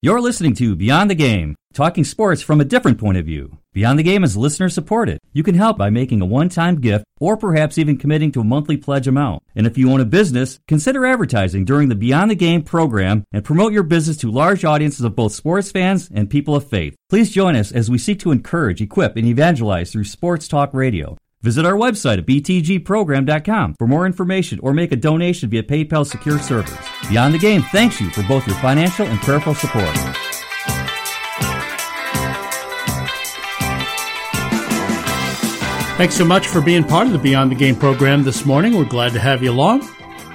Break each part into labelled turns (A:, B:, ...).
A: You're listening to Beyond the Game, talking sports from a different point of view. Beyond the Game is listener supported. You can help by making a one time gift or perhaps even committing to a monthly pledge amount. And if you own a business, consider advertising during the Beyond the Game program and promote your business to large audiences of both sports fans and people of faith. Please join us as we seek to encourage, equip, and evangelize through sports talk radio. Visit our website at btgprogram.com for more information or make a donation via PayPal secure servers. Beyond the Game thanks you for both your financial and prayerful support.
B: Thanks so much for being part of the Beyond the Game program this morning. We're glad to have you along.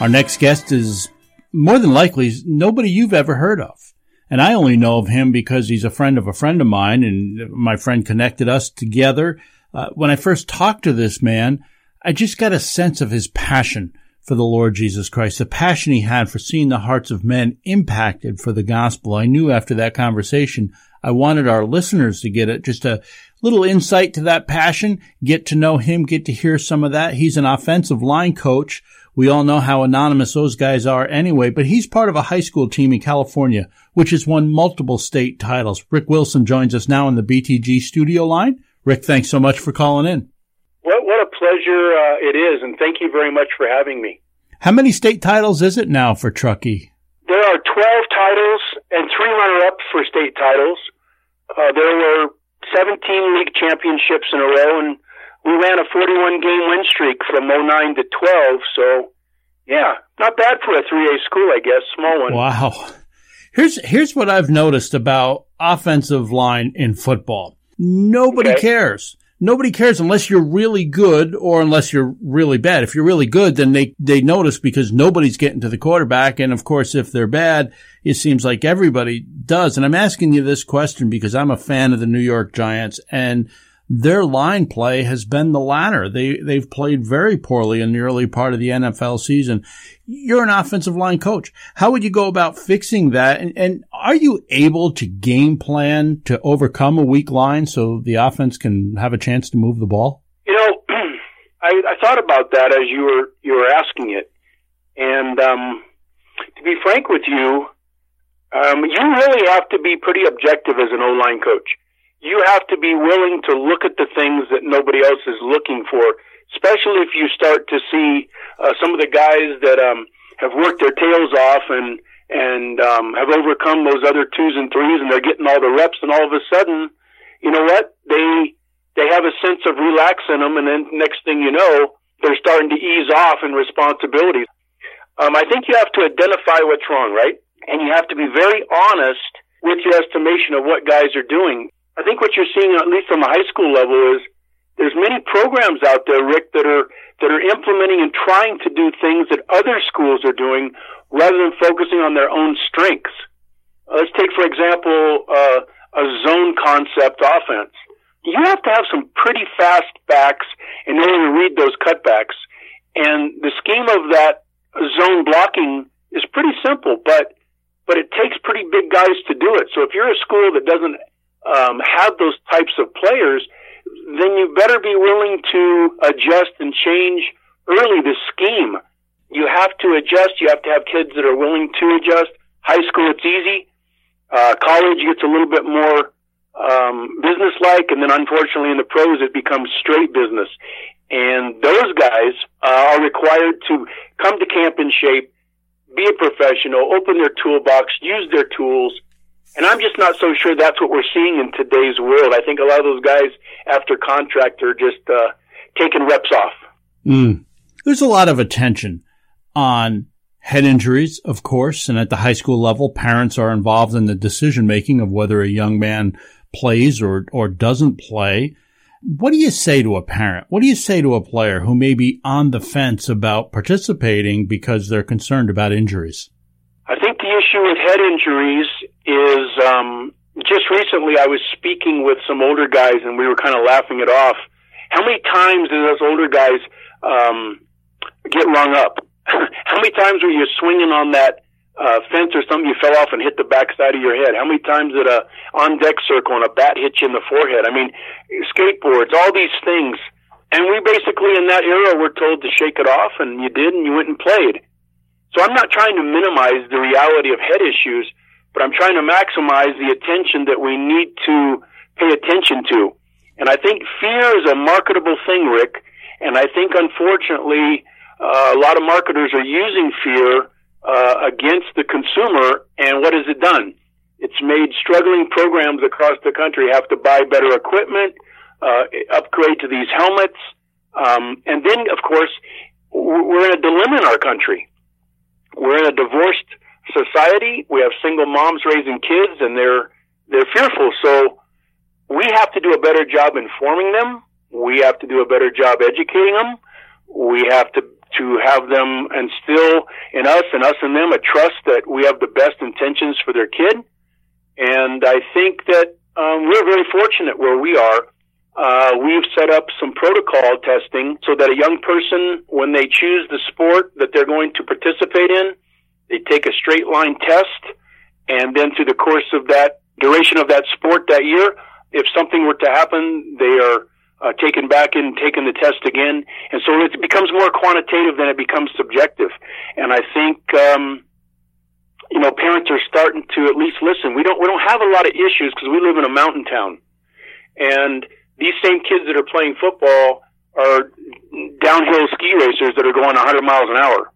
B: Our next guest is more than likely nobody you've ever heard of. And I only know of him because he's a friend of a friend of mine and my friend connected us together uh, when I first talked to this man, I just got a sense of his passion for the Lord Jesus Christ, the passion he had for seeing the hearts of men impacted for the gospel. I knew after that conversation, I wanted our listeners to get it, just a little insight to that passion, get to know him, get to hear some of that. He's an offensive line coach. We all know how anonymous those guys are anyway, but he's part of a high school team in California, which has won multiple state titles. Rick Wilson joins us now in the BTG studio line. Rick, thanks so much for calling in.
C: What, what a pleasure uh, it is, and thank you very much for having me.
B: How many state titles is it now for Truckee?
C: There are 12 titles and three runner ups for state titles. Uh, there were 17 league championships in a row, and we ran a 41 game win streak from 09 to 12. So, yeah, not bad for a 3A school, I guess. Small one.
B: Wow. Here's, here's what I've noticed about offensive line in football. Nobody okay. cares. Nobody cares unless you're really good or unless you're really bad. If you're really good, then they, they notice because nobody's getting to the quarterback. And of course, if they're bad, it seems like everybody does. And I'm asking you this question because I'm a fan of the New York Giants and their line play has been the latter. They, they've played very poorly in the early part of the NFL season. You're an offensive line coach. How would you go about fixing that? And, and are you able to game plan to overcome a weak line so the offense can have a chance to move the ball?
C: You know, I, I thought about that as you were, you were asking it. And, um, to be frank with you, um, you really have to be pretty objective as an O-line coach you have to be willing to look at the things that nobody else is looking for, especially if you start to see uh, some of the guys that um, have worked their tails off and and um, have overcome those other twos and threes, and they're getting all the reps, and all of a sudden, you know what? They they have a sense of relax in them, and then next thing you know, they're starting to ease off in responsibilities. Um, I think you have to identify what's wrong, right? And you have to be very honest with your estimation of what guys are doing. I think what you're seeing, at least from a high school level, is there's many programs out there, Rick, that are that are implementing and trying to do things that other schools are doing rather than focusing on their own strengths. Uh, let's take, for example, uh, a zone concept offense. You have to have some pretty fast backs in order to read those cutbacks, and the scheme of that zone blocking is pretty simple, but but it takes pretty big guys to do it. So if you're a school that doesn't um, have those types of players, then you better be willing to adjust and change early the scheme. You have to adjust. You have to have kids that are willing to adjust. High school, it's easy. Uh, college gets a little bit more um, business-like, and then unfortunately in the pros it becomes straight business. And those guys uh, are required to come to camp in shape, be a professional, open their toolbox, use their tools, and I'm just not so sure that's what we're seeing in today's world. I think a lot of those guys after contract are just uh, taking reps off.
B: Mm. There's a lot of attention on head injuries, of course, and at the high school level, parents are involved in the decision making of whether a young man plays or, or doesn't play. What do you say to a parent? What do you say to a player who may be on the fence about participating because they're concerned about injuries?
C: I think the issue with head injuries is um, just recently I was speaking with some older guys and we were kind of laughing it off. How many times do those older guys um, get rung up? How many times were you swinging on that uh, fence or something, you fell off and hit the backside of your head? How many times did a on deck circle and a bat hit you in the forehead? I mean, skateboards, all these things. And we basically in that era were told to shake it off, and you did, and you went and played. So I'm not trying to minimize the reality of head issues, but I'm trying to maximize the attention that we need to pay attention to. And I think fear is a marketable thing, Rick. And I think unfortunately, uh, a lot of marketers are using fear uh, against the consumer. And what has it done? It's made struggling programs across the country have to buy better equipment, uh, upgrade to these helmets. Um, and then, of course, we're in a dilemma in our country. We're in a divorced society. We have single moms raising kids and they're, they're fearful. So we have to do a better job informing them. We have to do a better job educating them. We have to to have them instill in us and us in them a trust that we have the best intentions for their kid. And I think that um, we're very fortunate where we are. Uh, we've set up some protocol testing so that a young person, when they choose the sport that they're going to participate in, they take a straight line test, and then through the course of that duration of that sport that year, if something were to happen, they are uh, taken back and taken the test again, and so it becomes more quantitative than it becomes subjective. And I think um, you know parents are starting to at least listen. We don't we don't have a lot of issues because we live in a mountain town, and these same kids that are playing football are downhill ski racers that are going 100 miles an hour.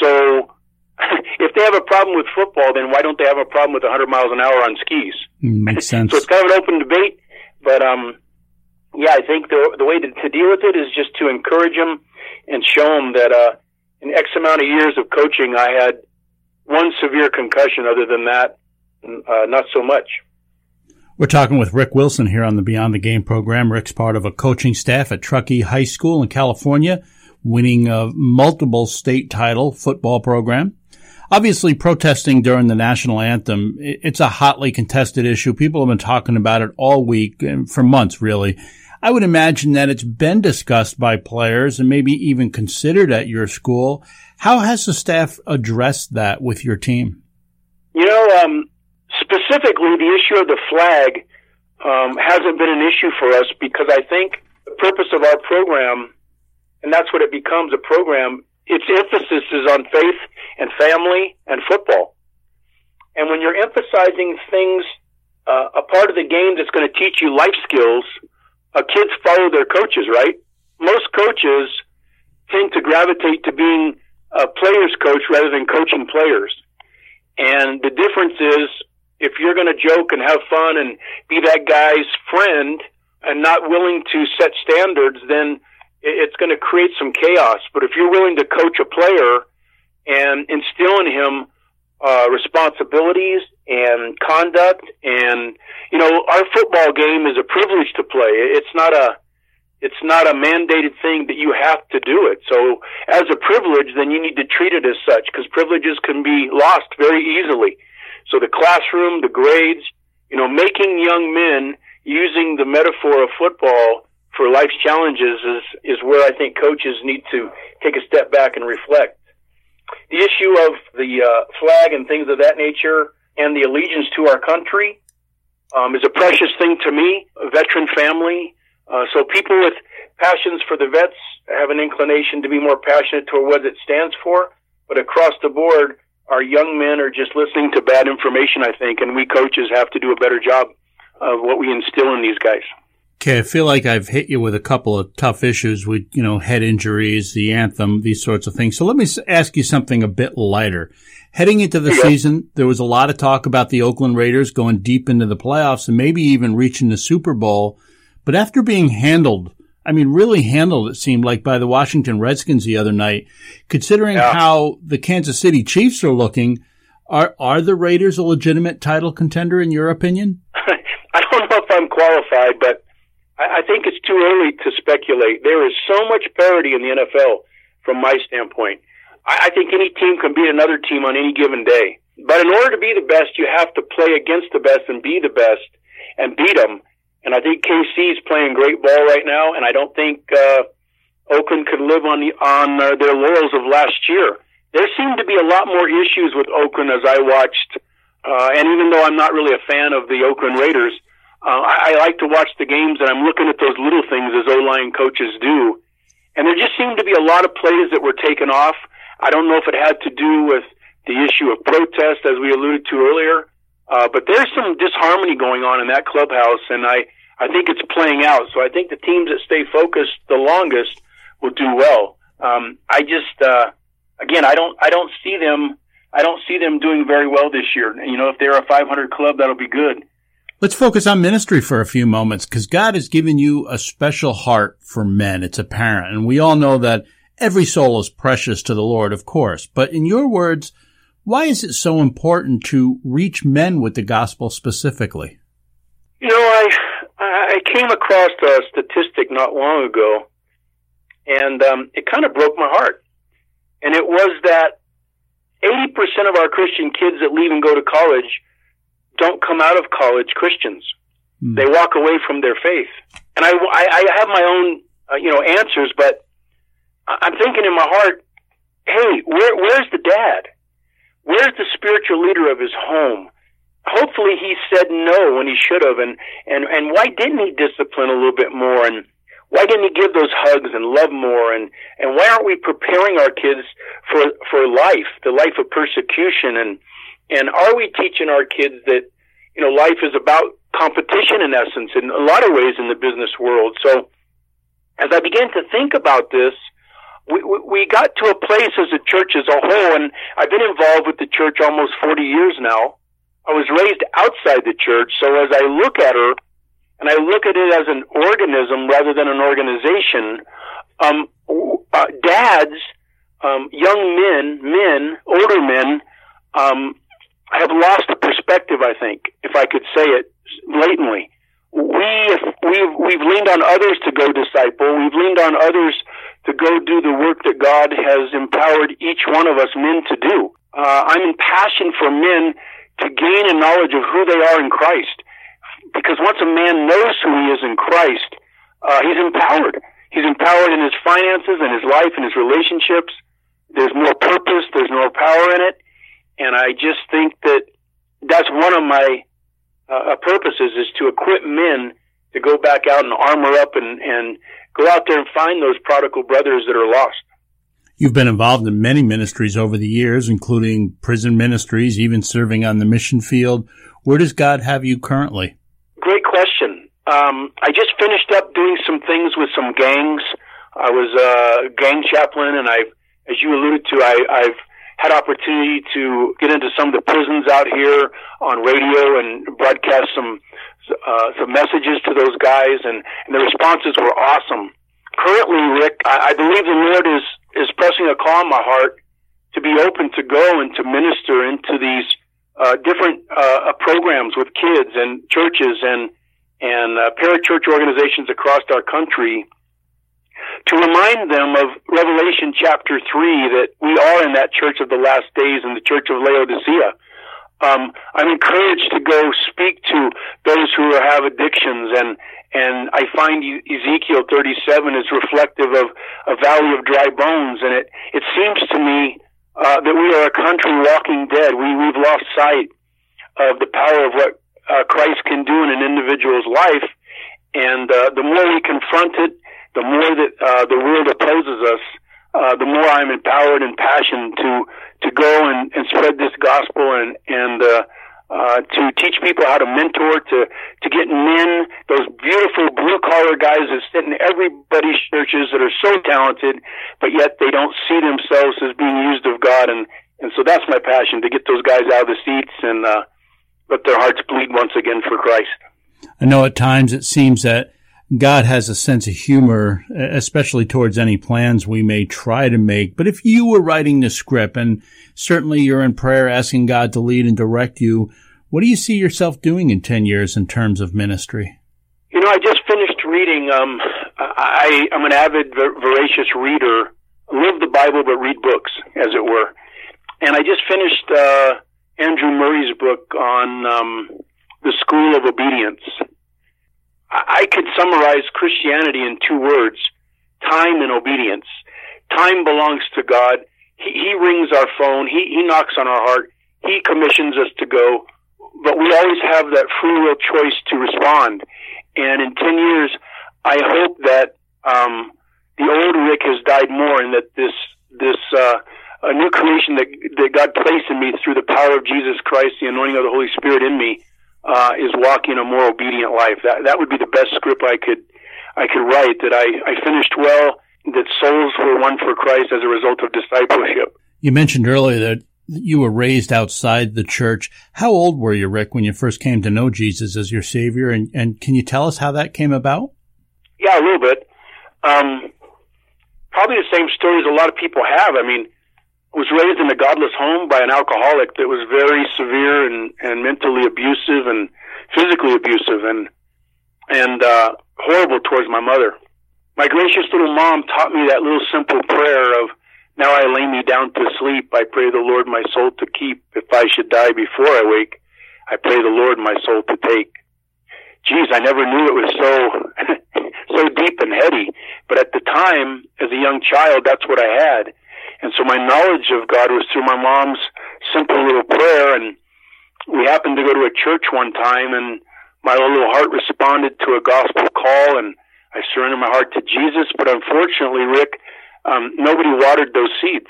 C: So if they have a problem with football, then why don't they have a problem with 100 miles an hour on skis?
B: Mm, makes sense.
C: so it's kind of an open debate, but um, yeah, I think the the way to, to deal with it is just to encourage them and show them that uh, in X amount of years of coaching, I had one severe concussion. Other than that, uh, not so much.
B: We're talking with Rick Wilson here on the Beyond the Game program. Rick's part of a coaching staff at Truckee High School in California, winning a multiple state title football program. Obviously, protesting during the national anthem, it's a hotly contested issue. People have been talking about it all week, and for months, really. I would imagine that it's been discussed by players and maybe even considered at your school. How has the staff addressed that with your team?
C: You know, um, specifically the issue of the flag um, hasn't been an issue for us because I think the purpose of our program, and that's what it becomes a program, its emphasis is on faith and family and football. And when you're emphasizing things, uh, a part of the game that's going to teach you life skills – uh, kids follow their coaches, right? Most coaches tend to gravitate to being a player's coach rather than coaching players. And the difference is if you're going to joke and have fun and be that guy's friend and not willing to set standards, then it's going to create some chaos. But if you're willing to coach a player and instill in him uh, responsibilities and conduct and you know our football game is a privilege to play. It's not a it's not a mandated thing that you have to do it. So as a privilege then you need to treat it as such because privileges can be lost very easily. So the classroom the grades you know making young men using the metaphor of football for life's challenges is is where I think coaches need to take a step back and reflect the issue of the uh, flag and things of that nature and the allegiance to our country um, is a precious thing to me, a veteran family. Uh, so people with passions for the vets have an inclination to be more passionate toward what it stands for. But across the board, our young men are just listening to bad information, I think, and we coaches have to do a better job of what we instill in these guys.
B: Okay, I feel like I've hit you with a couple of tough issues with, you know, head injuries, the anthem, these sorts of things. So let me ask you something a bit lighter. Heading into the yeah. season, there was a lot of talk about the Oakland Raiders going deep into the playoffs and maybe even reaching the Super Bowl. But after being handled, I mean, really handled, it seemed like by the Washington Redskins the other night, considering yeah. how the Kansas City Chiefs are looking, are, are the Raiders a legitimate title contender in your opinion?
C: I don't know if I'm qualified, but I, I think it's too early to speculate. There is so much parity in the NFL from my standpoint. I, I think any team can beat another team on any given day. But in order to be the best, you have to play against the best and be the best and beat them. And I think KC is playing great ball right now, and I don't think uh, Oakland could live on the on uh, their laurels of last year. There seemed to be a lot more issues with Oakland as I watched, uh, and even though I'm not really a fan of the Oakland Raiders, uh, I, I like to watch the games and I'm looking at those little things as O-line coaches do. And there just seemed to be a lot of plays that were taken off. I don't know if it had to do with the issue of protest, as we alluded to earlier. Uh, but there's some disharmony going on in that clubhouse, and I, I think it's playing out. So I think the teams that stay focused the longest will do well. Um, I just, uh, again, I don't, I don't see them, I don't see them doing very well this year. You know, if they're a 500 club, that'll be good.
B: Let's focus on ministry for a few moments because God has given you a special heart for men. It's apparent. And we all know that every soul is precious to the Lord, of course. But in your words, why is it so important to reach men with the gospel specifically?
C: You know, I I came across a statistic not long ago, and um, it kind of broke my heart. And it was that 80% of our Christian kids that leave and go to college don't come out of college Christians. Mm. They walk away from their faith. And I, I, I have my own, uh, you know, answers, but I'm thinking in my heart, hey, where, where's the dad? Where's the spiritual leader of his home? Hopefully he said no when he should have, and, and, and why didn't he discipline a little bit more, and why didn't he give those hugs and love more, and, and why aren't we preparing our kids for, for life, the life of persecution, and, and are we teaching our kids that, you know, life is about competition in essence in a lot of ways in the business world? So as I began to think about this, we, we got to a place as a church as a whole, and I've been involved with the church almost 40 years now. I was raised outside the church, so as I look at her, and I look at it as an organism rather than an organization, um, uh, dads, um, young men, men, older men, um, have lost the perspective, I think, if I could say it blatantly. We, we've, we've leaned on others to go disciple. We've leaned on others to go do the work that God has empowered each one of us men to do. Uh, I'm impassioned for men to gain a knowledge of who they are in Christ. Because once a man knows who he is in Christ, uh, he's empowered. He's empowered in his finances and his life and his relationships. There's more purpose. There's more power in it. And I just think that that's one of my uh, purposes is to equip men to go back out and armor up and, and go out there and find those prodigal brothers that are lost.
B: You've been involved in many ministries over the years, including prison ministries, even serving on the mission field. Where does God have you currently?
C: Great question. Um, I just finished up doing some things with some gangs. I was a gang chaplain, and I've, as you alluded to, I, I've had opportunity to get into some of the prisons out here on radio and broadcast some uh, some messages to those guys, and, and the responses were awesome. Currently, Rick, I, I believe the Lord is is pressing a call in my heart to be open to go and to minister into these uh, different uh, programs with kids and churches and and uh, parachurch organizations across our country to remind them of Revelation chapter 3 that we are in that church of the last days in the church of Laodicea um, I'm encouraged to go speak to those who have addictions and and I find Ezekiel 37 is reflective of a valley of dry bones and it it seems to me uh, that we are a country walking dead. We we've lost sight of the power of what uh, Christ can do in an individual's life, and uh, the more we confront it, the more that uh, the world opposes us uh, the more I'm empowered and passionate to to go and, and spread this gospel and and uh, uh, to teach people how to mentor, to to get men, those beautiful blue collar guys that sit in everybody's churches that are so talented, but yet they don't see themselves as being used of God, and and so that's my passion to get those guys out of the seats and uh, let their hearts bleed once again for Christ.
B: I know at times it seems that God has a sense of humor, especially towards any plans we may try to make. But if you were writing the script and certainly you're in prayer asking God to lead and direct you, what do you see yourself doing in 10 years in terms of ministry?
C: You know, I just finished reading, um, I, I'm an avid, voracious reader, live the Bible but read books, as it were. And I just finished, uh, Andrew Murray's book on, um, the School of Obedience I could summarize Christianity in two words time and obedience. Time belongs to God. He, he rings our phone. He, he knocks on our heart. He commissions us to go. But we always have that free will choice to respond. And in 10 years, I hope that, um, the old Rick has died more and that this, this, uh, a new creation that that God placed in me through the power of Jesus Christ, the anointing of the Holy Spirit in me, uh, is walking a more obedient life. That that would be the best script I could I could write. That I I finished well. That souls were won for Christ as a result of discipleship.
B: You mentioned earlier that you were raised outside the church. How old were you, Rick, when you first came to know Jesus as your Savior? And, and can you tell us how that came about?
C: Yeah, a little bit. Um, probably the same story as a lot of people have. I mean, was raised in a godless home by an alcoholic that was very severe and, and mentally abusive and physically abusive and and uh, horrible towards my mother. My gracious little mom taught me that little simple prayer of now I lay me down to sleep. I pray the Lord my soul to keep. If I should die before I wake, I pray the Lord my soul to take. Geez, I never knew it was so so deep and heady. But at the time, as a young child, that's what I had. And so my knowledge of God was through my mom's simple little prayer. And we happened to go to a church one time and my little heart responded to a gospel call and I surrendered my heart to Jesus. But unfortunately, Rick, um, nobody watered those seeds.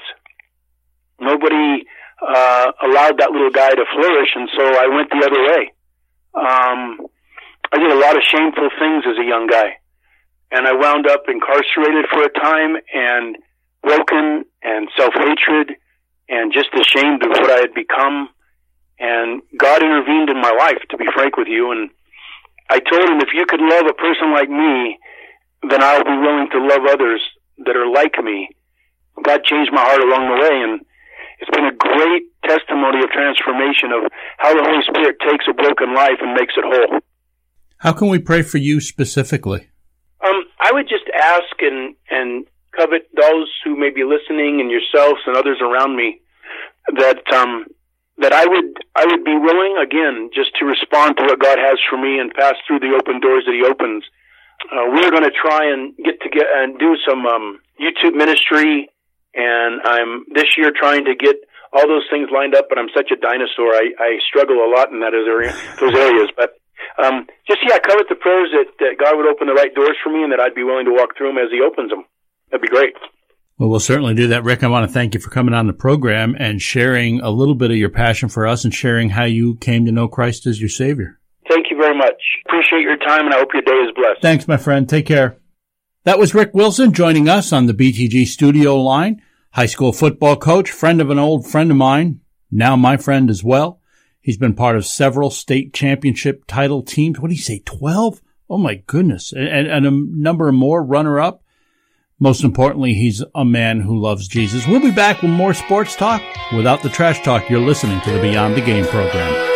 C: Nobody uh, allowed that little guy to flourish. And so I went the other way. Um, I did a lot of shameful things as a young guy. And I wound up incarcerated for a time and broken and self-hatred and just ashamed of what I had become. And God intervened in my life, to be frank with you. And I told him, if you could love a person like me, then I'll be willing to love others that are like me. God changed my heart along the way. And it's been a great testimony of transformation of how the Holy Spirit takes a broken life and makes it whole.
B: How can we pray for you specifically?
C: Um, I would just ask and, and covet those who may be listening and yourselves and others around me that um, that I would I would be willing again just to respond to what God has for me and pass through the open doors that He opens. Uh, we're going to try and get to get and do some um, YouTube ministry, and I'm this year trying to get all those things lined up. But I'm such a dinosaur; I, I struggle a lot in that area, those areas. But um, just yeah, covet the prayers that, that God would open the right doors for me, and that I'd be willing to walk through them as He opens them. That'd be great.
B: Well, we'll certainly do that. Rick, I want to thank you for coming on the program and sharing a little bit of your passion for us and sharing how you came to know Christ as your Savior.
C: Thank you very much. Appreciate your time, and I hope your day is blessed.
B: Thanks, my friend. Take care. That was Rick Wilson joining us on the BTG studio line. High school football coach, friend of an old friend of mine, now my friend as well. He's been part of several state championship title teams. What do you say, 12? Oh my goodness. And, and a number more runner up. Most importantly, he's a man who loves Jesus. We'll be back with more sports talk. Without the trash talk, you're listening to the Beyond the Game program.